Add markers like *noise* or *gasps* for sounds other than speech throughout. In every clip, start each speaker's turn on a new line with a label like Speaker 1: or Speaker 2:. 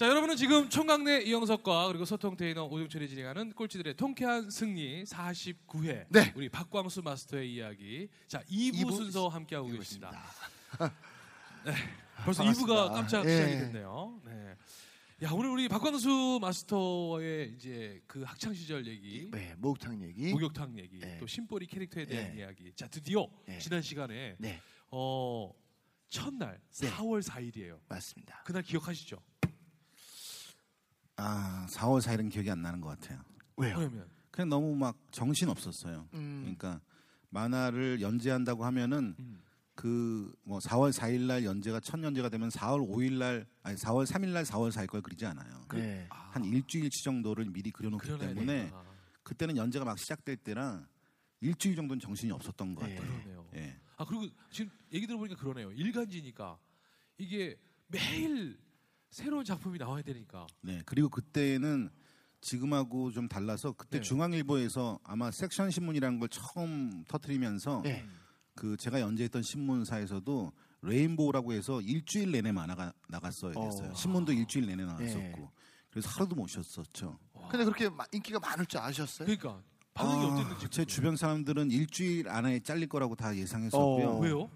Speaker 1: 자, 여러분은 지금 총각내 이영석과 그리고 소통 테이너 오종철이 진행하는 꼴찌들의 통쾌한 승리 49회.
Speaker 2: 네.
Speaker 1: 우리 박광수 마스터의 이야기. 자, 2부,
Speaker 2: 이부
Speaker 1: 순서 함께하고
Speaker 2: 이부
Speaker 1: 계십니다. 네. 벌써
Speaker 2: 반갑습니다.
Speaker 1: 2부가 깜짝
Speaker 2: 예.
Speaker 1: 시작이 됐네요. 네. 야, 오늘 우리 박광수 마스터의 이제 그 학창 시절 얘기,
Speaker 2: 네, 목욕탕 얘기.
Speaker 1: 목욕탕 얘기,
Speaker 2: 네.
Speaker 1: 또 심보리 캐릭터에 대한
Speaker 2: 네.
Speaker 1: 이야기. 자, 드디어
Speaker 2: 네.
Speaker 1: 지난 시간에
Speaker 2: 네,
Speaker 1: 어 첫날
Speaker 2: 네.
Speaker 1: 4월 4일이에요.
Speaker 2: 맞습니다.
Speaker 1: 그날 기억하시죠?
Speaker 3: 아, 4월 4일은 기억이 안 나는 것 같아요.
Speaker 2: 왜요?
Speaker 1: 그러면
Speaker 3: 그냥 너무 막 정신 없었어요.
Speaker 2: 음,
Speaker 3: 그러니까 만화를 연재한다고 하면은
Speaker 1: 음.
Speaker 3: 그뭐 4월 4일 날 연재가 첫 연재가 되면 4월 5일 날 아니 4월 3일 날 4월 4일 걸 그리지 않아요.
Speaker 2: 네.
Speaker 3: 한 일주일치 정도를 미리 그려놓기 때문에
Speaker 1: 되구나.
Speaker 3: 그때는 연재가 막 시작될 때라 일주일 정도는 정신이 없었던 것
Speaker 2: 네.
Speaker 3: 같아요.
Speaker 1: 그러네요.
Speaker 3: 예.
Speaker 1: 아 그리고 지금 얘기 들어보니까 그러네요. 일간지니까 이게 매일 새로운 작품이 나와야 되니까.
Speaker 3: 네. 그리고 그때는 지금하고 좀 달라서 그때
Speaker 1: 네.
Speaker 3: 중앙일보에서 아마 섹션 신문이라는 걸 처음 터트리면서
Speaker 2: 네.
Speaker 3: 그 제가 연재했던 신문사에서도 레인보우라고 해서 일주일 내내 만화가 나갔어야 됐어요.
Speaker 2: 어.
Speaker 3: 신문도 일주일 내내 나왔었고
Speaker 2: 네.
Speaker 3: 그래서 하루도 못 쉬었었죠.
Speaker 2: 근데 그렇게 마- 인기가 많을 줄 아셨어요?
Speaker 1: 그러니까 반응이
Speaker 3: 아,
Speaker 1: 어땠는지.
Speaker 3: 제. 주변 사람들은 일주일 안에 잘릴 거라고 다 예상했었고요.
Speaker 2: 어.
Speaker 1: 왜요?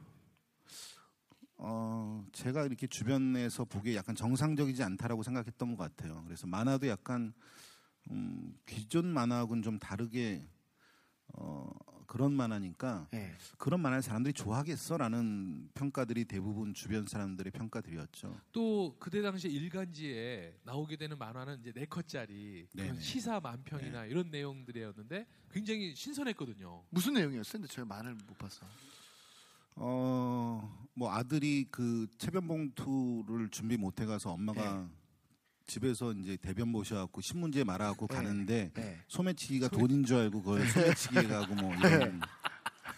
Speaker 3: 어, 제가 이렇게 주변에서 보기에 약간 정상적이지 않다라고 생각했던 것 같아요. 그래서 만화도 약간 음, 기존 만화하고는 좀 다르게 어, 그런 만화니까
Speaker 2: 네.
Speaker 3: 그런 만화를 사람들이 좋아하겠어라는 평가들이 대부분 주변 사람들의 평가들이었죠.
Speaker 1: 또 그때 당시 일간지에 나오게 되는 만화는 이제 네 컷짜리 그런
Speaker 3: 네네.
Speaker 1: 시사 만평이나 이런 내용들이었는데 굉장히 신선했거든요.
Speaker 2: 무슨 내용이었어요? 근데 제가 만을 못 봤어.
Speaker 3: 어, 뭐 아들이 그 체변봉투를 준비 못 해가서 엄마가 집에서 이제 대변 보셔갖고 신문지에 말아갖고
Speaker 2: 네.
Speaker 3: 가는데
Speaker 2: 네.
Speaker 3: 소매치기가 돈인 줄 알고 그걸 소매치기에 가고 뭐 이런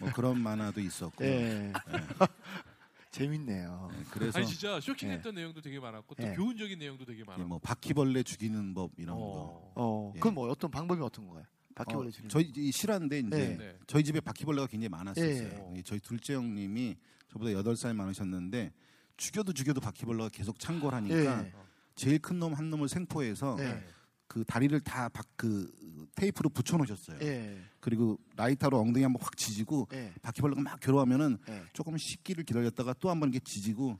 Speaker 3: 뭐 그런 만화도 있었고
Speaker 2: 네. *laughs* 재밌네요.
Speaker 3: 네, 그래서
Speaker 1: 아니 진짜 쇼킹했던 내용도 되게 많았고 또
Speaker 2: 네.
Speaker 1: 교훈적인 내용도 되게
Speaker 3: 예,
Speaker 1: 많았고.
Speaker 3: 뭐 바퀴벌레 죽이는 법 이런 거.
Speaker 1: 어.
Speaker 2: 어,
Speaker 3: 예.
Speaker 2: 그건 뭐 어떤 방법이 어떤 거예요? 바퀴벌레
Speaker 3: 어,
Speaker 2: 줄이는.
Speaker 3: 저희 이 실화인데 이제
Speaker 2: 네.
Speaker 1: 네.
Speaker 3: 저희 집에 바퀴벌레가 굉장히 많았었어요.
Speaker 1: 예.
Speaker 3: 이 저희 둘째 형님이 저보다 여덟 살 많으셨는데 죽여도 죽여도 바퀴벌레가 계속 창궐하니까
Speaker 2: 예.
Speaker 3: 제일 큰 놈 한 놈을 생포해서
Speaker 2: 예.
Speaker 3: 그 다리를 다 그 테이프로 붙여 놓으셨어요.
Speaker 2: 예.
Speaker 3: 그리고 라이터로 엉덩이 한번 확 지지고
Speaker 2: 예.
Speaker 3: 바퀴벌레가 막 괴로워하면은
Speaker 2: 예.
Speaker 3: 조금 식기를 기다렸다가 또 한 번 이렇게 지지고.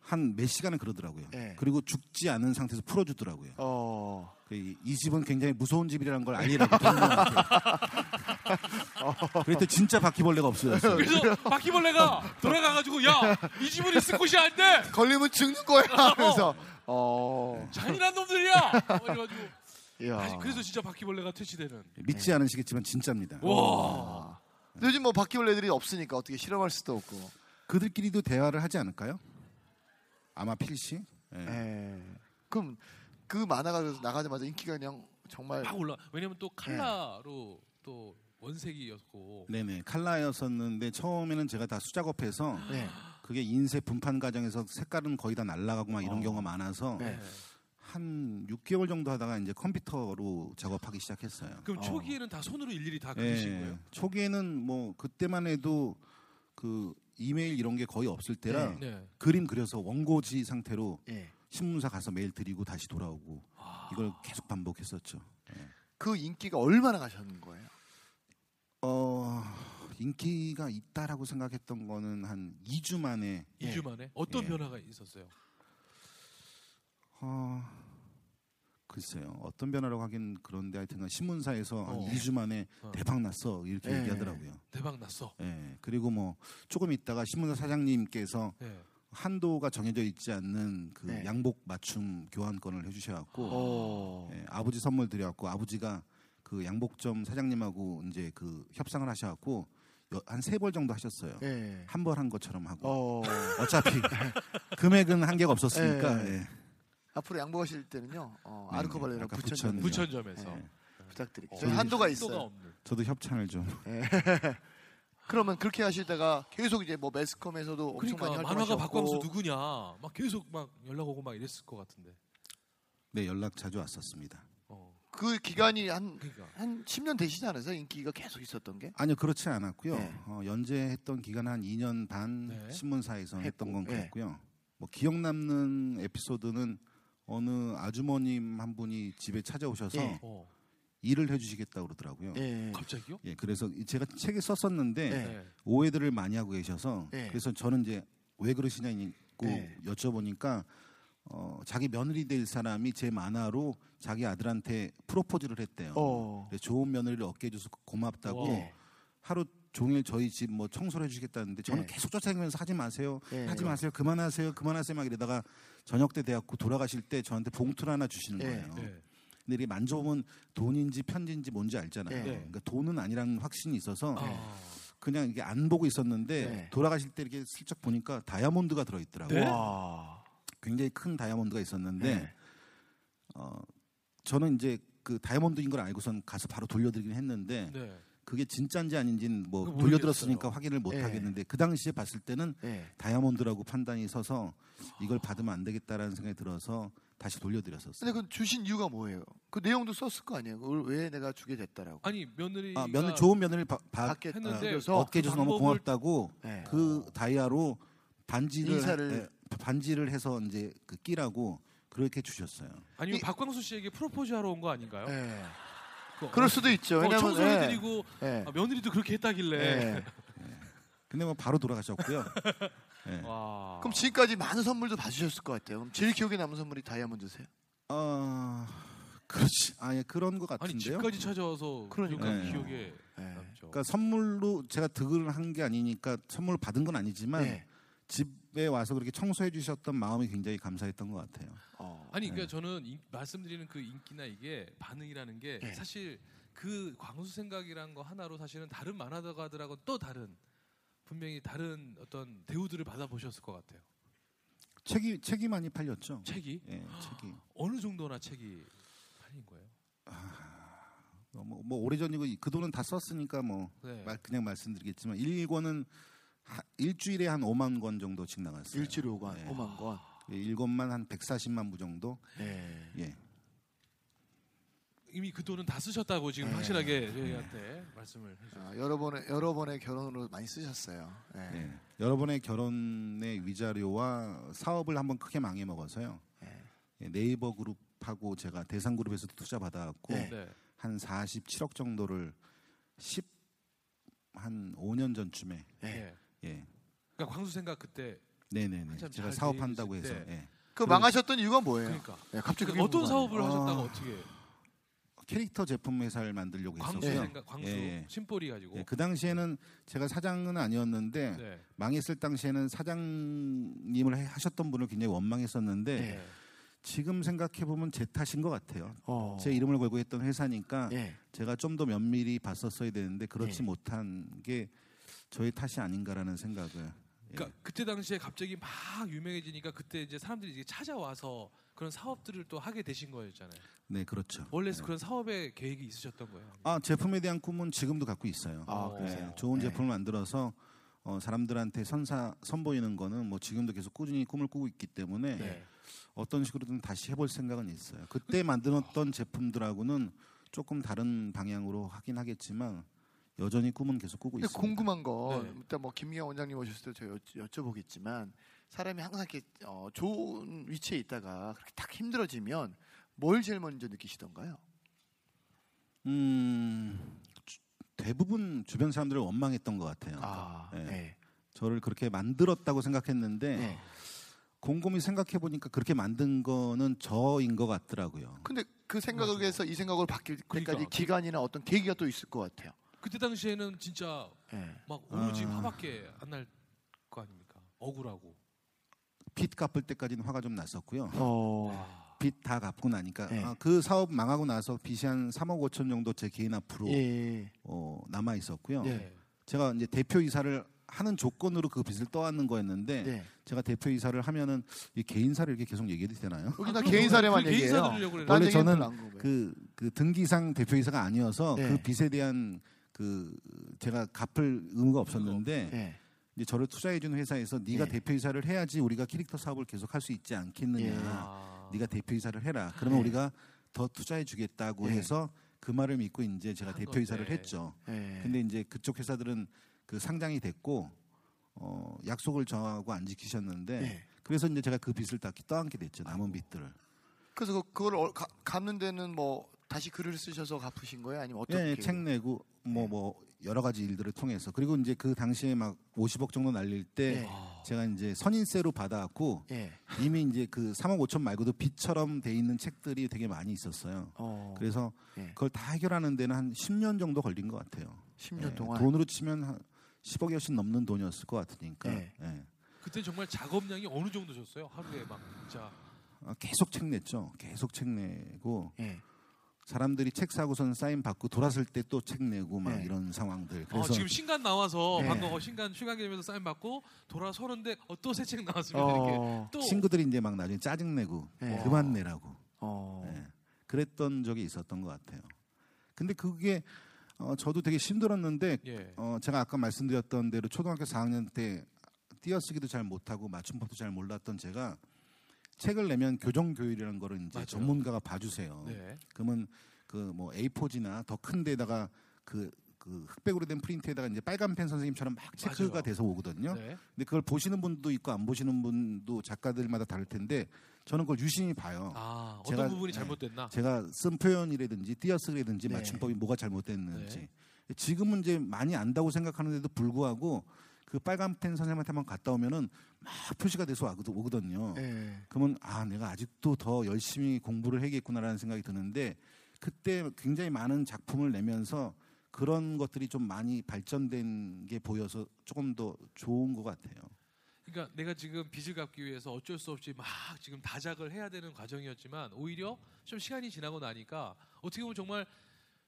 Speaker 3: 한 몇 시간을 그러더라고요.
Speaker 2: 예.
Speaker 3: 그리고 죽지 않은 상태에서 풀어주더라고요.
Speaker 2: 어.
Speaker 3: 그 이- 이 집은 굉장히 무서운 집이라는 걸 알리라고 동료한테. *laughs* 그랬더니 진짜 바퀴벌레가 없어졌어요.
Speaker 1: 그래서 바퀴벌레가 돌아가가지고 야 이 집은 있을 곳이 안 돼.
Speaker 2: 걸리면 죽는 거야 하면서 어.
Speaker 1: 잔인한 놈들이야. 그래가지고
Speaker 2: 이야.
Speaker 1: 다시 그래서 진짜 바퀴벌레가 퇴치되는.
Speaker 3: 믿지 않으시겠지만 진짜입니다.
Speaker 1: 와.
Speaker 2: 근데 요즘 뭐 바퀴벌레들이 없으니까 어떻게 실험할 수도 없고.
Speaker 3: 그들끼리도 대화를 하지 않을까요? 아마 필시. 예.
Speaker 2: 예. 그럼 그 만화가 그래서 나가자마자 인기가 그냥 정말
Speaker 1: 막 올라. 왜냐면 또 칼라로 또 원색이었고.
Speaker 3: 네네 칼라였었는데 처음에는 제가 다 수작업해서
Speaker 2: 네.
Speaker 3: 그게 인쇄 분판 과정에서 색깔은 거의 다 날라가고 막 이런
Speaker 2: 어.
Speaker 3: 경우가 많아서
Speaker 2: 네.
Speaker 3: 한 6개월 정도 하다가 이제 컴퓨터로 작업하기 시작했어요.
Speaker 1: 그럼
Speaker 2: 어.
Speaker 1: 초기에는 다 손으로 일일이 다
Speaker 3: 예,
Speaker 1: 그리신 거예요?
Speaker 3: 초기에는 뭐 그때만 해도 그 이메일 이런 게 거의 없을 때라
Speaker 1: 네.
Speaker 3: 그림 그려서 원고지 상태로
Speaker 2: 예.
Speaker 3: 신문사 가서 메일 드리고 다시 돌아오고
Speaker 1: 아.
Speaker 3: 이걸 계속 반복했었죠.
Speaker 2: 그 인기가 얼마나 가셨는 거예요?
Speaker 3: 어 인기가 있다라고 생각했던 거는 한 2주 만에
Speaker 1: 2주 만에 어떤
Speaker 3: 예.
Speaker 1: 변화가 있었어요?
Speaker 3: 어 글쎄요 어떤 변화라고 하긴 그런데 하여튼 신문사에서 한
Speaker 1: 어.
Speaker 3: 2주 만에
Speaker 1: 어.
Speaker 3: 대박 났어 이렇게
Speaker 2: 예.
Speaker 3: 얘기하더라고요.
Speaker 1: 대박 났어.
Speaker 3: 예 그리고 뭐 조금 있다가 신문사 사장님께서
Speaker 1: 네.
Speaker 3: 한도가 정해져 있지 않는 그
Speaker 2: 네.
Speaker 3: 양복 맞춤 교환권을 해주셔갖고
Speaker 2: 어.
Speaker 3: 예, 아버지 선물 드려갖고 아버지가 그 양복점 사장님하고 이제 그 협상을 하셔갖고 한 세 벌 정도 하셨어요.
Speaker 2: 예.
Speaker 3: 한벌 한 것처럼 하고
Speaker 2: 어.
Speaker 3: 어차피 *laughs* 금액은 한계가 없었으니까
Speaker 2: 예.
Speaker 3: 예.
Speaker 2: 앞으로 양보하실 때는요. 어,
Speaker 3: 네,
Speaker 2: 아르코발레랑
Speaker 3: 아까
Speaker 2: 부천
Speaker 3: 부천.
Speaker 1: 부천점에서
Speaker 3: 예.
Speaker 2: 부탁드릴게요.
Speaker 1: 어,
Speaker 2: 저희 한도가 있어요.
Speaker 1: 없는.
Speaker 3: 저도 협찬을 좀 *laughs*
Speaker 2: 그러면 그렇게 하시다가 계속 이제 뭐 매스컴에서도 엄청
Speaker 1: 그러니까
Speaker 2: 많이
Speaker 1: 만화가
Speaker 2: 활동하셨고
Speaker 1: 박광수 누구냐 막 계속 막 연락 오고 막 이랬을 것 같은데.
Speaker 3: 네, 연락 자주 왔었습니다.
Speaker 1: 어.
Speaker 2: 그 기간이 한
Speaker 1: 그러니까
Speaker 2: 한 10년 되시지 않으세요? 인기가 계속 있었던 게?
Speaker 3: 아니요 그렇지 않았고요.
Speaker 2: 네.
Speaker 3: 어, 연재했던 기간 한 2년 반
Speaker 1: 네.
Speaker 3: 신문사에서 했던 건
Speaker 2: 했고, 네.
Speaker 3: 그랬고요. 뭐 기억 남는 에피소드는 어느 아주머님 한 분이 집에 찾아오셔서
Speaker 2: 예.
Speaker 1: 어.
Speaker 3: 일을 해주시겠다 고 그러더라고요.
Speaker 2: 예.
Speaker 1: 갑자기요?
Speaker 3: 예, 그래서 이- 제가 책에 썼었는데
Speaker 2: 네.
Speaker 1: 네.
Speaker 3: 오해들을 많이 하고 계셔서
Speaker 2: 네.
Speaker 3: 그래서 저는 이제 왜 그러시냐고
Speaker 2: 네.
Speaker 3: 여쭤보니까 어, 자기 며느리 될 사람이 제 만화로 자기 아들한테 프로포즈를 했대요.
Speaker 2: 어.
Speaker 3: 좋은 며느리를 얻게 해줘서 고맙다고
Speaker 1: 와.
Speaker 3: 하루 종일 저희 집 뭐 청소를 해주시겠다는데 저는
Speaker 2: 네.
Speaker 3: 계속 쫓아다니면서 하지 마세요,
Speaker 2: 네.
Speaker 3: 하지 마세요, 그만하세요, 그만하세요 막 이러다가 저녁 때 돼갖고 돌아가실 때 저한테 봉투를 하나 주시는
Speaker 2: 네.
Speaker 3: 거예요.
Speaker 1: 네.
Speaker 3: 근데 이렇게 만져보면 돈인지 편지인지 뭔지 알잖아요.
Speaker 2: 네.
Speaker 3: 그러니까 돈은 아니라는 확신이 있어서
Speaker 1: 아.
Speaker 3: 그냥 이게 안 보고 있었는데
Speaker 2: 네.
Speaker 3: 돌아가실 때 이렇게 슬쩍 보니까 다이아몬드가 들어있더라고요.
Speaker 1: 네?
Speaker 2: 와.
Speaker 3: 굉장히 큰 다이아몬드가 있었는데
Speaker 2: 네.
Speaker 3: 어, 저는 이제 그 다이아몬드인 걸 알고선 가서 바로 돌려드리긴 했는데
Speaker 1: 네.
Speaker 3: 그게 진짜인지 아닌지는 뭐 돌려들었으니까. 확인을 못
Speaker 2: 네.
Speaker 3: 하겠는데 그 당시에 봤을 때는
Speaker 2: 네.
Speaker 3: 다이아몬드라고 판단이 서서 이걸 받으면 안 되겠다라는 생각이 들어서 다시 돌려드렸었어요.
Speaker 2: 근데 그 주신 이유가 뭐예요? 그 내용도 썼을 거 아니에요? 그걸 왜 내가 주게 됐다라고?
Speaker 1: 아니 며느리가
Speaker 3: 아, 며느 좋은 며느리를 바, 바,
Speaker 2: 받게
Speaker 1: 했는데
Speaker 2: 그래서
Speaker 3: 얻게 해줘서 너무 고맙다고
Speaker 2: 네.
Speaker 3: 그 다이아로 반지를
Speaker 2: 인사를-
Speaker 3: 예, 반지를 해서 이제 그 끼라고 그렇게 주셨어요.
Speaker 1: 아니면
Speaker 2: 이-
Speaker 1: 박광수 씨에게 프로포즈 하러 온 거 아닌가요?
Speaker 2: 네.
Speaker 1: 그-
Speaker 2: 그럴 수도 있죠.
Speaker 1: 어,
Speaker 2: 왜냐면
Speaker 1: 청소해드리고
Speaker 2: 네.
Speaker 1: 아, 며느리도 그렇게 했다길래.
Speaker 2: 네. *laughs*
Speaker 3: 근데 뭐 바로 돌아가셨고요. *laughs* 예.
Speaker 1: 와.
Speaker 2: 그럼 지금까지 많은 선물도 받으셨을 것 같아요. 그럼 제일 기억에 남는 선물이 다이아몬드세요?
Speaker 3: 어, 그렇지. 아예 그런 것
Speaker 1: 아니
Speaker 3: 같은데요.
Speaker 1: 집까지 찾아와서.
Speaker 2: 그러니까
Speaker 3: 네.
Speaker 1: 기억에
Speaker 2: 네.
Speaker 1: 남죠.
Speaker 3: 그러니까 선물로 제가 득을 한 게 아니니까 선물 받은 건 아니지만
Speaker 2: 네.
Speaker 3: 집 에 와서 그렇게 청소해 주셨던 마음이 굉장히 감사했던 것 같아요.
Speaker 2: 어.
Speaker 1: 아니
Speaker 3: 네.
Speaker 1: 그러니까 저는 인- 말씀드리는 그 인기나 이게 반응이라는 게
Speaker 2: 네.
Speaker 1: 사실 그 광수 생각이란 거 하나로 사실은 다른 만화가들하고 또 다른 분명히 다른 어떤 대우들을 받아보셨을 것 같아요.
Speaker 3: 책이 책이 많이 팔렸죠.
Speaker 1: 책이
Speaker 3: 예, 책이 *gasps*
Speaker 1: 어느 정도나 책이 팔린 거예요?
Speaker 3: 어, 뭐, 뭐 오래전이고 그 돈은 다 썼으니까 뭐
Speaker 1: 네.
Speaker 3: 말- 그냥 말씀드리겠지만 일권은 하- 일주일에 한 5만 권 정도씩 나갔어요.
Speaker 2: 일주일에 5만,
Speaker 1: 네.
Speaker 2: 5만 권.
Speaker 3: 예, 일권만 한 140만 부 정도.
Speaker 2: 네.
Speaker 3: 예.
Speaker 1: 이미 그 돈은 다 쓰셨다고 지금
Speaker 2: 네.
Speaker 1: 확실하게 저희한테 말씀을 해주셨어요.
Speaker 2: 아, 여러 번의 여러 번의 결혼으로 많이 쓰셨어요. 네.
Speaker 3: 예. 여러분의 결혼의 위자료와 사업을 한번 크게 망해 먹어서요.
Speaker 2: 네.
Speaker 3: 예, 네이버 그룹하고 제가 대상 그룹에서 투자 받아갖고
Speaker 2: 네.
Speaker 1: 네.
Speaker 3: 한 47억 정도를 10한 5년 전쯤에
Speaker 2: 네.
Speaker 1: 네.
Speaker 3: 예.
Speaker 1: 그러니까 광수 생각 그때
Speaker 3: 네네네.
Speaker 1: 한참
Speaker 3: 제가
Speaker 1: 잘
Speaker 3: 사업한다고 해서 예.
Speaker 2: 그 망하셨던 이유가 뭐예요?
Speaker 1: 그러니까
Speaker 2: 네, 갑자기 그게
Speaker 1: 어떤. 사업을
Speaker 3: 아.
Speaker 1: 하셨다가 어떻게
Speaker 3: 캐릭터 제품 회사를 만들려고
Speaker 1: 광수
Speaker 3: 했었고요.
Speaker 1: 생각 광수
Speaker 3: 예, 예.
Speaker 1: 심보리 가지고
Speaker 3: 예, 그 당시에는 제가 사장은 아니었는데
Speaker 1: 네.
Speaker 3: 망했을 당시에는 사장님을 해- 하셨던 분을 굉장히 원망했었는데
Speaker 2: 네.
Speaker 3: 지금 생각해 보면 제 탓인 것 같아요.
Speaker 2: 어.
Speaker 3: 제 이름을 걸고 했던 회사니까
Speaker 2: 예.
Speaker 3: 제가 좀 더 면밀히 봤었어야 되는데 그렇지
Speaker 2: 예.
Speaker 3: 못한 게 저의 탓이 아닌가라는 생각을. 예.
Speaker 1: 그러니까 그때 당시에 갑자기 막 유명해지니까 그때 이제 사람들이 이제 찾아와서 그런 사업들을 또 하게 되신 거였잖아요.
Speaker 3: 네, 그렇죠.
Speaker 1: 원래
Speaker 3: 네.
Speaker 1: 그런 사업의 계획이 있으셨던 거예요.
Speaker 3: 아 제품에 대한 꿈은 지금도 갖고 있어요.
Speaker 2: 아.
Speaker 3: 네, 좋은
Speaker 2: 네.
Speaker 3: 제품을 만들어서 어, 사람들한테 선사 선보이는 거는 뭐 지금도 계속 꾸준히 꿈을 꾸고 있기 때문에
Speaker 1: 네.
Speaker 3: 어떤 식으로든 다시 해볼 생각은 있어요. 그때 만들었던 제품들하고는 조금 다른 방향으로 하긴 하겠지만 여전히 꿈은 계속 꾸고 있습니다.
Speaker 2: 궁금한 건
Speaker 1: 네.
Speaker 2: 일단 뭐 김미경 원장님 오셨을 때저 여, 여쭤보겠지만 사람이 항상 이렇게 어, 좋은 위치에 있다가 그렇게 딱 힘들어지면 뭘 제일 먼저 느끼시던가요?
Speaker 3: 음, 주- 대부분 주변 사람들을 원망했던 것 같아요.
Speaker 2: 아,
Speaker 3: 네.
Speaker 2: 네.
Speaker 3: 저를 그렇게 만들었다고 생각했는데
Speaker 2: 네.
Speaker 3: 곰곰이 생각해 보니까 그렇게 만든 거는 저인 것 같더라고요.
Speaker 2: 근데 그 생각에서 이 생각으로 바뀔 때까지
Speaker 1: 그러니까.
Speaker 2: 기간이나 어떤 계기가 또 있을 것 같아요.
Speaker 1: 그때 당시에는 진짜
Speaker 2: 네.
Speaker 1: 막 오로지
Speaker 3: 아.
Speaker 1: 화밖에 안 날 거 아닙니까? 억울하고.
Speaker 3: 빚 갚을 때까지는 화가 좀 났었고요.
Speaker 2: 어.
Speaker 3: 빚 다 갚고 나니까
Speaker 2: 네.
Speaker 3: 아, 그 사업 망하고 나서 빚이 한 3억 5천 정도 제 개인 앞으로
Speaker 2: 예.
Speaker 3: 어, 남아 있었고요.
Speaker 2: 네.
Speaker 3: 제가 이제 대표 이사를 하는 조건으로 그 빚을 떠안는 거였는데
Speaker 2: 네.
Speaker 3: 제가 대표 이사를 하면은 이 개인사를 이렇게 계속 얘기해도 되나요?
Speaker 2: 여기 나
Speaker 1: 그럼
Speaker 2: 개인 사례만
Speaker 1: 그
Speaker 2: 얘기해요.
Speaker 3: 원래 저는. 그, 그 등기상 대표 이사가 아니어서
Speaker 2: 네.
Speaker 3: 그 빚에 대한 그 제가 갚을 의무가 없었는데
Speaker 2: 네.
Speaker 3: 이제 저를 투자해준 회사에서 네가
Speaker 2: 네.
Speaker 3: 대표이사를 해야지 우리가 캐릭터 사업을 계속 할 수 있지 않겠느냐.
Speaker 2: 예.
Speaker 1: 아.
Speaker 3: 네가 대표이사를 해라. 그러면
Speaker 2: 네.
Speaker 3: 우리가 더 투자해주겠다고
Speaker 2: 네.
Speaker 3: 해서 그 말을 믿고 이제 제가
Speaker 1: 한
Speaker 3: 대표이사를. 했죠.
Speaker 2: 네.
Speaker 3: 근데 이제 그쪽 회사들은 그 상장이 됐고 어, 약속을 저하고 안 지키셨는데
Speaker 2: 네.
Speaker 3: 그래서 이제 제가 그 빚을 다 떠안게 됐죠. 남은 빚들을.
Speaker 2: 그래서 그, 그걸 어, 가- 갚는 데는 뭐 다시 글을 쓰셔서 갚으신 거예요? 아니면 어떻게?
Speaker 3: 예, 책 내고 뭐 뭐 여러 가지 일들을 통해서 그리고 이제 그 당시에 막 50억 정도 날릴 때
Speaker 2: 네.
Speaker 1: 아.
Speaker 3: 제가 이제 선인세로 받아왔고
Speaker 2: 예.
Speaker 3: 이미 이제 그 3억 5천 말고도 빚처럼 돼 있는 책들이 되게 많이 있었어요.
Speaker 2: 어.
Speaker 3: 그래서
Speaker 2: 예.
Speaker 3: 그걸 다 해결하는 데는 한 10년 정도 걸린 것 같아요.
Speaker 2: 10년
Speaker 3: 예,
Speaker 2: 동안.
Speaker 3: 돈으로 치면 한 10억이 훨씬 넘는 돈이었을 것 같으니까
Speaker 2: 네.
Speaker 3: 예.
Speaker 1: 그때 정말 작업량이 어느 정도셨어요? 하루에 막 진짜
Speaker 3: 아, 계속 책 냈죠. 계속 책 내고
Speaker 2: 예.
Speaker 3: 사람들이 책 사고선 사인 받고 돌았을 때 또 책 내고 막
Speaker 2: 네.
Speaker 3: 이런 상황들.
Speaker 1: 어,
Speaker 3: 그래서
Speaker 1: 지금 신간 나와서
Speaker 2: 네.
Speaker 1: 방금 어, 신간 휴강기면서 사인 받고 돌아서는데 어, 또 새책 이렇게
Speaker 2: 어.
Speaker 1: 또
Speaker 3: 친구들이 이제 막 나중에 짜증 내고
Speaker 2: 네.
Speaker 3: 그만 내라고.
Speaker 2: 어.
Speaker 3: 예. 그랬던 적이 있었던 것 같아요. 근데 그게 어, 저도 되게 힘들었는데
Speaker 1: 예.
Speaker 3: 어, 제가 아까 말씀드렸던 대로 초등학교 4학년 때 띄어쓰기도 잘 못하고 맞춤법도 잘 몰랐던 제가 책을 내면 교정교율이라는 거를 이제
Speaker 1: 맞아요.
Speaker 3: 전문가가 봐주세요.
Speaker 1: 네.
Speaker 3: 그러면 그 뭐 A4지나 더 큰 데다가 그, 그 흑백으로 된 프린트에다가 이제 빨간 펜 선생님처럼 막 체크가
Speaker 1: 맞아요.
Speaker 3: 돼서 오거든요.
Speaker 1: 네.
Speaker 3: 근데 그걸 보시는 분도 있고 안 보시는 분도 작가들마다 다를 텐데 저는 그걸 유심히 봐요.
Speaker 1: 아, 어떤
Speaker 3: 제가-
Speaker 1: 부분이
Speaker 3: 네.
Speaker 1: 잘못됐나?
Speaker 3: 제가 쓴 표현이라든지 띄어쓰기라든지
Speaker 2: 네.
Speaker 3: 맞춤법이 뭐가 잘못됐는지
Speaker 1: 네.
Speaker 3: 지금은 이제 많이 안다고 생각하는데도 불구하고 그 빨간 펜 선생님한테만 갔다 오면은 막 표시가 돼서 오거든요.
Speaker 2: 예.
Speaker 3: 그러면 아 내가 아직도 더 열심히 공부를 해야겠구나라는 생각이 드는데 그때 굉장히 많은 작품을 내면서 그런 것들이 좀 많이 발전된 게 보여서 조금 더 좋은 것 같아요.
Speaker 1: 그러니까 내가 지금 빚을 갚기 위해서 어쩔 수 없이 막 지금 다작을 해야 되는 과정이었지만 오히려 좀 시간이 지나고 나니까 어떻게 보면 정말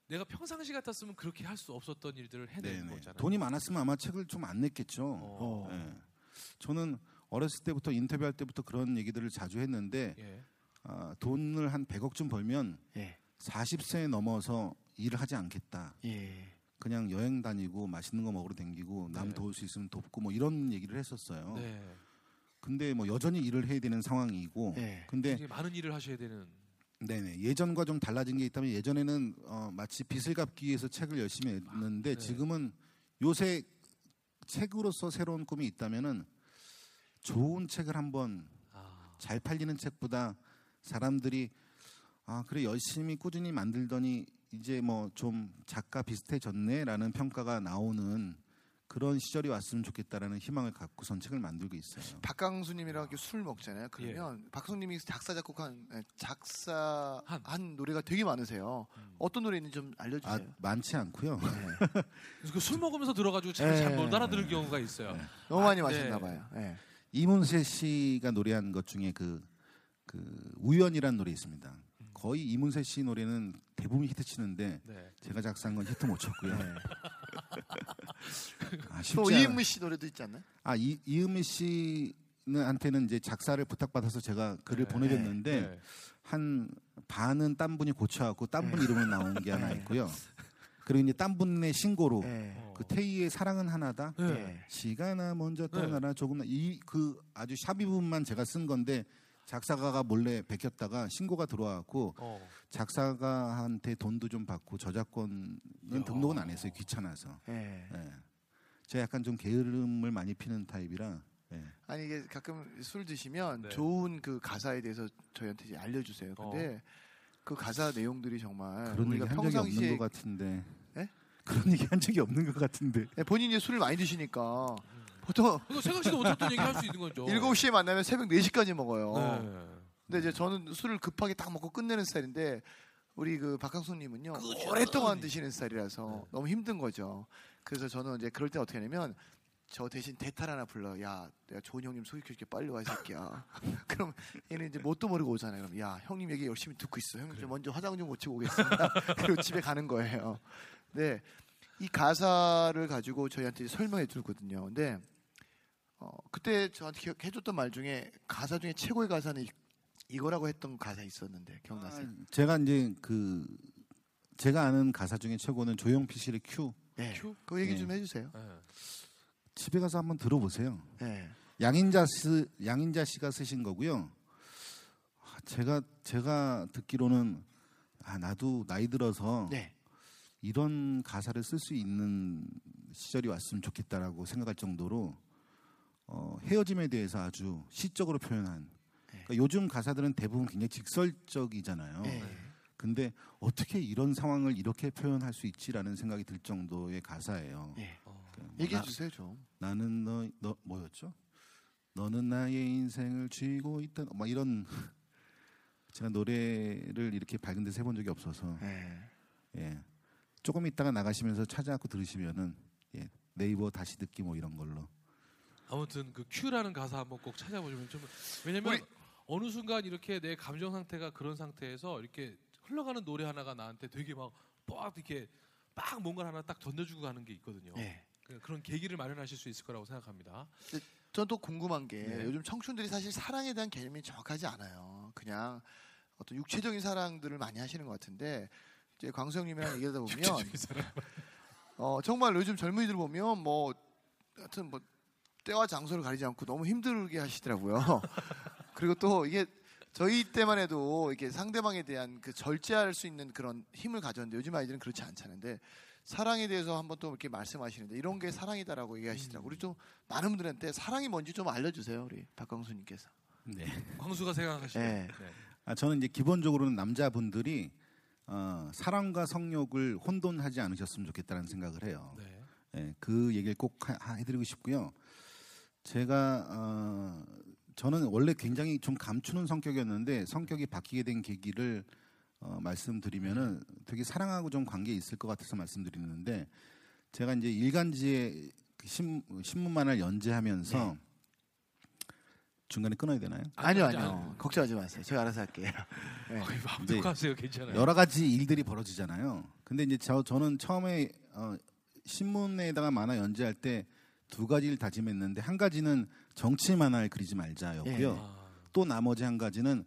Speaker 1: 내가 평상시 같았으면 그렇게 할 수 없었던 일들을 해내는
Speaker 3: 네네.
Speaker 1: 거잖아요.
Speaker 3: 돈이 많았으면 아마 책을 좀 안 냈겠죠.
Speaker 1: 어.
Speaker 2: 어.
Speaker 3: 예. 저는 어렸을 때부터 인터뷰할 때부터 그런 얘기들을 자주 했는데
Speaker 1: 예.
Speaker 3: 아, 돈을 한 100억쯤 벌면
Speaker 2: 예.
Speaker 3: 40세 넘어서 일을 하지 않겠다.
Speaker 2: 예.
Speaker 3: 그냥 여행 다니고 맛있는 거 먹으러 다니고 남
Speaker 1: 네.
Speaker 3: 도울 수 있으면 돕고 뭐 이런 얘기를 했었어요.
Speaker 1: 네.
Speaker 3: 근데 뭐 여전히 일을 해야 되는 상황이고
Speaker 2: 예.
Speaker 3: 근데
Speaker 1: 많은 일을 하셔야 되는
Speaker 3: 네네 예전과 좀 달라진 게 있다면 예전에는 어, 마치 빚을 갚기 위해서 책을 열심히 했는데
Speaker 1: 네.
Speaker 3: 지금은 요새 책으로서 새로운 꿈이 있다면은 좋은 책을 한번
Speaker 1: 아,
Speaker 3: 잘 팔리는 책보다 사람들이 아 그래 열심히 꾸준히 만들더니 이제 뭐 좀 작가 비슷해졌네라는 평가가 나오는 그런 시절이 왔으면 좋겠다라는 희망을 갖고 선 책을 만들고 있어요.
Speaker 2: 박강수님이랑 이렇게 술 먹잖아요. 그러면 박수님이 작사 작곡한 예, 작사
Speaker 1: 한.
Speaker 2: 한 노래가 되게 많으세요.
Speaker 1: 음.
Speaker 2: 어떤 노래 있는지
Speaker 3: 좀아
Speaker 2: 알려주세요.
Speaker 3: 많지 않고요.
Speaker 2: 네.
Speaker 1: 그래서 그술 먹으면서 들어가지고 잘
Speaker 2: 네.
Speaker 1: 잘못 알아들을 경우가 있어요.
Speaker 3: 네.
Speaker 2: 너무 많이
Speaker 1: 아,
Speaker 2: 마셨나
Speaker 1: 네.
Speaker 2: 봐요. 예.
Speaker 3: 이문세 씨가 노래한 것 중에 그, 그 우연이라는 노래 있습니다. 거의 이문세 씨 노래는 대부분 히트 치는데
Speaker 1: 네.
Speaker 3: 제가 작사한 건 히트 못 쳤고요. *laughs*
Speaker 2: 네.
Speaker 3: 아,
Speaker 2: 또. 이은미 씨 노래도 있지 않나요?
Speaker 3: 아 이, 이은미 씨한테는 이제 작사를 부탁받아서 제가 글을
Speaker 1: 네.
Speaker 3: 보내줬는데
Speaker 1: 네.
Speaker 3: 한 반은 딴 분이 고쳐갖고 딴분
Speaker 2: 네.
Speaker 3: 이름으로 나온 게 하나
Speaker 2: 네.
Speaker 3: 있고요. 그리고 이제 딴 분의 신고로
Speaker 2: 예.
Speaker 1: 어.
Speaker 3: 그 태희의 사랑은 하나다.
Speaker 1: 네.
Speaker 2: 예.
Speaker 3: 시간아 먼저
Speaker 1: 네.
Speaker 3: 떠나라 조금 이 그 아주 샤비 부분만 제가 쓴 건데 작사가가 몰래 베꼈다가 신고가 들어와갖고
Speaker 1: 어.
Speaker 3: 작사가한테 돈도 좀 받고 저작권은
Speaker 1: 야.
Speaker 3: 등록은 안 했어요 귀찮아서.
Speaker 2: 예.
Speaker 3: 예. 제가 약간 좀 게으름을 많이 피는 타입이라. 예.
Speaker 2: 아니 이게 가끔 술 드시면
Speaker 1: 네.
Speaker 2: 좋은 그 가사에 대해서 저희한테 알려주세요. 근데 그 가사 내용들이 정말
Speaker 3: 그런 얘기
Speaker 2: 우리가
Speaker 3: 한 적이 없는 것 같은데.
Speaker 2: 예?
Speaker 3: 그런 얘기 한 적이 없는 것 같은데.
Speaker 2: 예, 본인이 술을 많이 드시니까 보통
Speaker 1: 이거 생각지도 못했던 얘기 할 수 있는 거죠.
Speaker 2: 7시에 만나면 새벽 4시까지 먹어요.
Speaker 1: 네.
Speaker 2: 근데 이제 저는 술을 급하게 딱 먹고 끝내는 스타일인데 우리 그 박강수님은요 오랫동안 드시는 스타일이라서
Speaker 1: 네.
Speaker 2: 너무 힘든 거죠. 그래서 저는 이제 그럴 때 어떻게 하냐면 저 대신 대탈 하나 불러. 야, 내가 좋은 형님 소개해줄게. 빨리 와, 이 새끼야. *laughs* 그럼 얘는 이제 뭣도 모르고 오잖아요. 그럼 야, 형님 얘기 열심히 듣고 있어. 형님 좀 먼저 화장 좀 고치고 오겠습니다. *laughs* 그리고 집에 가는 거예요. 네, 이 가사를 가지고 저희한테 설명해 주거든요. 근데 어, 그때 저한테 기억- 해줬던 말 중에 가사 중에 최고의 가사는 이- 이거라고 했던 가사 있었는데 기억나세요?
Speaker 3: 아, 제가 이제 그 제가 아는 가사 중에 최고는 조용필 씨의 Q.
Speaker 2: 네,
Speaker 1: Q?
Speaker 2: 그 얘기
Speaker 3: 네.
Speaker 2: 좀 해주세요.
Speaker 1: 네.
Speaker 3: 집에 가서 한번 들어보세요.
Speaker 2: 네,
Speaker 3: 양인자 씨 양인자 씨가 쓰신 거고요. 아, 제가 제가 듣기로는 아 나도 나이 들어서
Speaker 2: 네,
Speaker 3: 이런 가사를 쓸 수 있는 시절이 왔으면 좋겠다라고 생각할 정도로 어, 헤어짐에 대해서 아주 시적으로 표현한. 그러니까 요즘 가사들은 대부분 굉장히 직설적이잖아요.
Speaker 2: 네.
Speaker 3: 근데 어떻게 이런 상황을 이렇게 표현할 수 있지라는 생각이 들 정도의 가사예요.
Speaker 2: 네.
Speaker 1: 어.
Speaker 3: 뭐
Speaker 2: 얘기해
Speaker 3: 나-
Speaker 2: 주세요 좀.
Speaker 3: 나는 너, 너 뭐였죠? 너는 나의 인생을 쥐고 있다. 막 이런 *laughs* 제가 노래를 이렇게 밝은 데서 해본 적이 없어서
Speaker 2: 네.
Speaker 3: 예. 조금 있다가 나가시면서 찾아갖고 들으시면은 예. 네이버 다시 듣기 뭐 이런 걸로
Speaker 1: 아무튼 그 큐라는 가사 한번 꼭 찾아보시면 좀 왜냐면
Speaker 2: 우리-
Speaker 1: 어느 순간 이렇게 내 감정 상태가 그런 상태에서 이렇게 흘러가는 노래 하나가 나한테 되게 막빡 이렇게 빡 뭔가 하나 딱 던져주고 가는 게 있거든요.
Speaker 2: 네.
Speaker 1: 그- 그런 계기를 마련하실 수 있을 거라고 생각합니다.
Speaker 2: 전 또 궁금한 게
Speaker 3: 네.
Speaker 2: 요즘 청춘들이 사실 사랑에 대한 개념이 정확하지 않아요. 그냥 어떤 육체적인 사랑들을 많이 하시는 것 같은데 이제 광수형님이랑 얘기하다 *laughs* 보면 어, 정말 요즘 젊은이들 보면 뭐 하여튼 뭐 때와 장소를 가리지 않고 너무 힘들게 하시더라고요. *laughs* 그리고 또 이게 저희 때만 해도 이렇게 상대방에 대한 그 절제할 수 있는 그런 힘을 가졌는데 요즘 아이들은 그렇지 않잖아요. 사랑에 대해서 한번 또 이렇게 말씀하시는데 이런 게 사랑이다라고 얘기하시더라고요. 우리 좀 많은 분들한테 사랑이 뭔지 좀 알려주세요, 우리 박광수님께서.
Speaker 3: 네.
Speaker 1: 광수가 생각하시는.
Speaker 2: 네.
Speaker 1: 네.
Speaker 3: 아, 저는 이제 기본적으로는 남자분들이 어, 사랑과 성욕을 혼돈하지 않으셨으면 좋겠다는 생각을 해요.
Speaker 1: 네.
Speaker 3: 예, 그 얘기를 꼭 하- 하- 해드리고 싶고요. 제가 어, 저는 원래 굉장히 좀 감추는 성격이었는데 성격이 바뀌게 된 계기를 어, 말씀드리면은 되게 사랑하고 좀 관계 있을 것 같아서 말씀드리는데 제가 이제 일간지에 그 신, 신문만을 연재하면서 중간에 끊어야 되나요?
Speaker 2: 아니요,
Speaker 1: 아니,
Speaker 2: 아니요.
Speaker 1: 아니.
Speaker 2: 걱정하지 마세요. 제가 알아서 할게요. *laughs* 네.
Speaker 1: 거의 마음
Speaker 3: 이제
Speaker 1: 놓고 하세요. 괜찮아요.
Speaker 3: 여러 가지 일들이 벌어지잖아요. 근데 이제 저, 저는 처음에 어, 신문에다가 만화 연재할 때 두 가지를 다짐했는데 한 가지는 정치 만화를 그리지 말자였고요.
Speaker 2: 예.
Speaker 1: 아,
Speaker 3: 또 나머지 한 가지는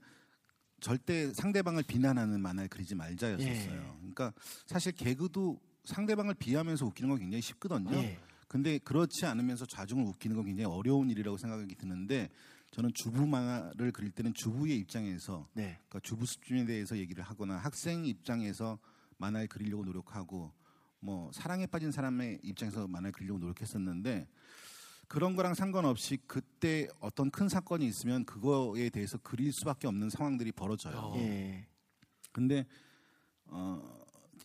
Speaker 3: 절대 상대방을 비난하는 만화를 그리지 말자였었어요.
Speaker 2: 예.
Speaker 3: 그러니까 사실 개그도 상대방을 비하면서 웃기는 건 굉장히 쉽거든요.
Speaker 2: 예.
Speaker 3: 근데 그렇지 않으면서 좌중을 웃기는 건 굉장히 어려운 일이라고 생각이 드는데 저는 주부 만화를 그릴 때는 주부의 입장에서
Speaker 2: 네.
Speaker 3: 그러니까 주부 수준에 대해서 얘기를 하거나 학생 입장에서 만화를 그리려고 노력하고 뭐 사랑에 빠진 사람의 입장에서 만화를 그리려고 노력했었는데 그런 거랑 상관없이 그때 어떤 큰 사건이 있으면 그거에 대해서 그릴 수밖에 없는 상황들이 벌어져요.
Speaker 1: 어.
Speaker 2: 예.
Speaker 3: 근데 어,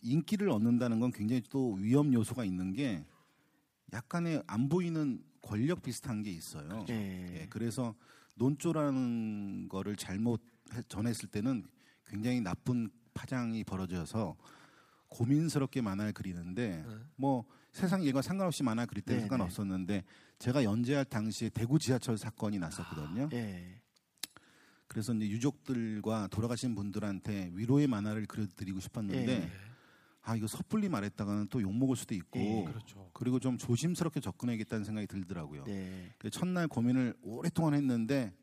Speaker 3: 인기를 얻는다는 건 굉장히 또 위험 요소가 있는 게 약간의 안 보이는 권력 비슷한 게 있어요.
Speaker 2: 예.
Speaker 3: 예, 그래서 논조라는 거를 잘못 해- 전했을 때는 굉장히 나쁜 파장이 벌어져서 고민스럽게 만화를 그리는데
Speaker 1: 네.
Speaker 3: 뭐 세상 일과 상관없이 만화 그릴 때는
Speaker 2: 네,
Speaker 3: 상관없었는데 제가 연재할 당시에 대구 지하철 사건이 났었거든요.
Speaker 2: 예.
Speaker 3: 그래서 이제 유족들과 돌아가신 분들한테 위로의 만화를 그려드리고 싶었는데
Speaker 2: 예.
Speaker 3: 아 이거 섣불리 말했다가는 또 욕 먹을 수도 있고
Speaker 2: 예.
Speaker 1: 그렇죠.
Speaker 3: 그리고 좀 조심스럽게 접근해야겠다는 생각이 들더라고요.
Speaker 2: 네.
Speaker 3: 첫날 고민을 오랫동안 했는데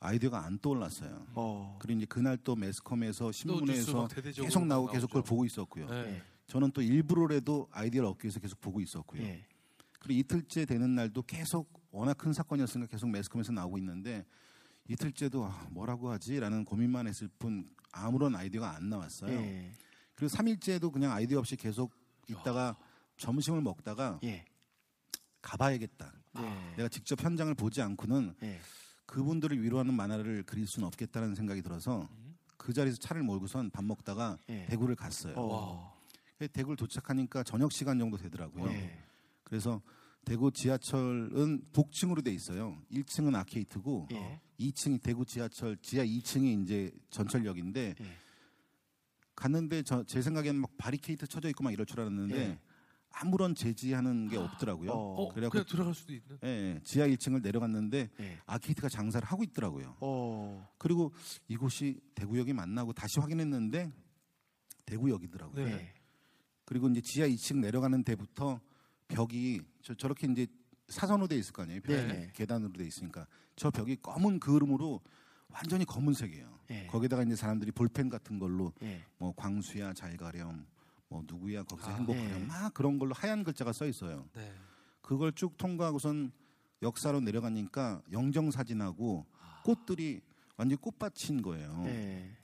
Speaker 3: 아이디어가 안 떠올랐어요.
Speaker 2: 어.
Speaker 3: 그리고 이제 그날 또 매스컴에서 신문에서 계속 나오고. 계속 그걸 보고 있었고요.
Speaker 1: 네.
Speaker 2: 예.
Speaker 3: 저는 또 일부러라도 아이디어를 얻기 위해서 계속 보고 있었고요.
Speaker 2: 예.
Speaker 3: 그리고 이틀째 되는 날도 계속 워낙 큰 사건이었으니까 계속 매스컴에서 나오고 있는데 이틀째도 아, 뭐라고 하지라는 고민만 했을 뿐 아무런 아이디어가 안 나왔어요.
Speaker 2: 예.
Speaker 3: 그리고 3일째도 그냥 아이디어 없이 계속 있다가 점심을 먹다가
Speaker 2: 예.
Speaker 3: 가봐야겠다.
Speaker 2: 네.
Speaker 3: 내가 직접 현장을 보지 않고는
Speaker 2: 예.
Speaker 3: 그분들을 위로하는 만화를 그릴 수는 없겠다는 생각이 들어서 그 자리에서 차를 몰고선 밥 먹다가
Speaker 2: 예.
Speaker 3: 대구를 갔어요.
Speaker 2: 어.
Speaker 3: 대구를 도착하니까 저녁 시간 정도 되더라고요.
Speaker 2: 예.
Speaker 3: 그래서 대구 지하철은 북층으로 돼 있어요. 1층은 아케이트고
Speaker 2: 예.
Speaker 3: 2층이 대구 지하철 지하 2층이 이제 전철역인데
Speaker 2: 예.
Speaker 3: 갔는데 저, 제 생각에는 막 바리케이트 쳐져 있고 막 이럴 줄 알았는데
Speaker 2: 예.
Speaker 3: 아무런 제지하는 게 없더라고요.
Speaker 2: 어.
Speaker 1: 어,
Speaker 3: 그래갖고
Speaker 1: 그냥 들어갈 수도 있는.
Speaker 3: 예, 예, 지하 1층을 내려갔는데
Speaker 2: 예.
Speaker 3: 아케이드가 장사를 하고 있더라고요.
Speaker 2: 어.
Speaker 3: 그리고 이곳이 대구역이 맞나고 다시 확인했는데 대구역이더라고요.
Speaker 1: 네.
Speaker 2: 네.
Speaker 3: 그리고 이제 지하 2층 내려가는 데부터 벽이 저, 저렇게 이제 사선으로 돼 있을 거 아니에요. 벽이
Speaker 2: 네네.
Speaker 3: 계단으로 돼 있으니까 저 벽이 검은 그름으로 완전히 검은색이에요.
Speaker 2: 예.
Speaker 3: 거기다가 이제 사람들이 볼펜 같은 걸로
Speaker 2: 예.
Speaker 3: 뭐 광수야 잘 가렴, 뭐 누구야 거기서
Speaker 1: 아,
Speaker 3: 행복하렴
Speaker 2: 네.
Speaker 3: 막 그런 걸로 하얀 글자가 써 있어요.
Speaker 1: 네.
Speaker 3: 그걸 쭉 통과하고선 역사로 내려가니까 영정 사진하고 꽃들이 완전 히 꽃밭인 거예요.
Speaker 2: 예.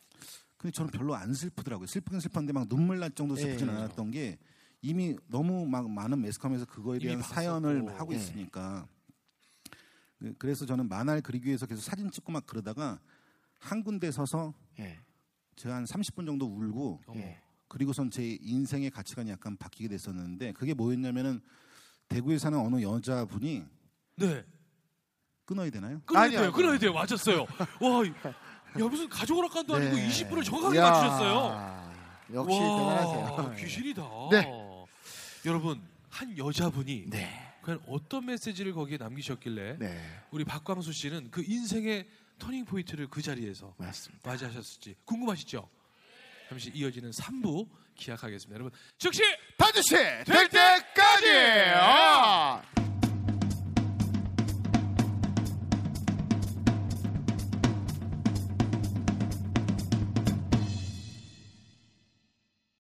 Speaker 3: 근데 저는 별로 안 슬프더라고요. 슬프긴 슬펐는데 막 눈물 날 정도 슬프진
Speaker 2: 예.
Speaker 3: 않았던 게 이미 너무 막 많은 매스컴에서 그거에 대한
Speaker 1: 봤었고.
Speaker 3: 사연을 하고
Speaker 2: 예.
Speaker 3: 있으니까 그- 그래서 저는 만화를 그리기 위해서 계속 사진 찍고 막 그러다가 한 군데 서서
Speaker 2: 예.
Speaker 3: 제가 한 30분 정도 울고.
Speaker 2: 예.
Speaker 3: 그리고선 제 인생의 가치관이 약간 바뀌게 됐었는데 그게 뭐였냐면은 대구에 사는 어느 여자분이
Speaker 1: 네.
Speaker 3: 끊어야 되나요?
Speaker 1: 끊어야
Speaker 2: 아니요,
Speaker 1: 돼요.
Speaker 2: 아니요.
Speaker 1: 끊어야 돼요. 맞았어요. 와, 야 무슨 가족 오락관도 아니고
Speaker 2: 네.
Speaker 1: 20분을 정확하게
Speaker 2: 이야,
Speaker 1: 맞추셨어요.
Speaker 2: 역시
Speaker 1: 와,
Speaker 2: 대단하세요.
Speaker 1: 귀신이다.
Speaker 2: 네.
Speaker 1: 여러분 한 여자분이
Speaker 2: 네.
Speaker 1: 과연 어떤 메시지를 거기에 남기셨길래
Speaker 2: 네.
Speaker 1: 우리 박광수 씨는 그 인생의 터닝 포인트를 그 자리에서
Speaker 2: 맞습니다.
Speaker 1: 맞이하셨을지 궁금하시죠? 잠시 이어지는 3부 기약하겠습니다. 여러분 즉시
Speaker 2: 반드시 될 때까지. 아!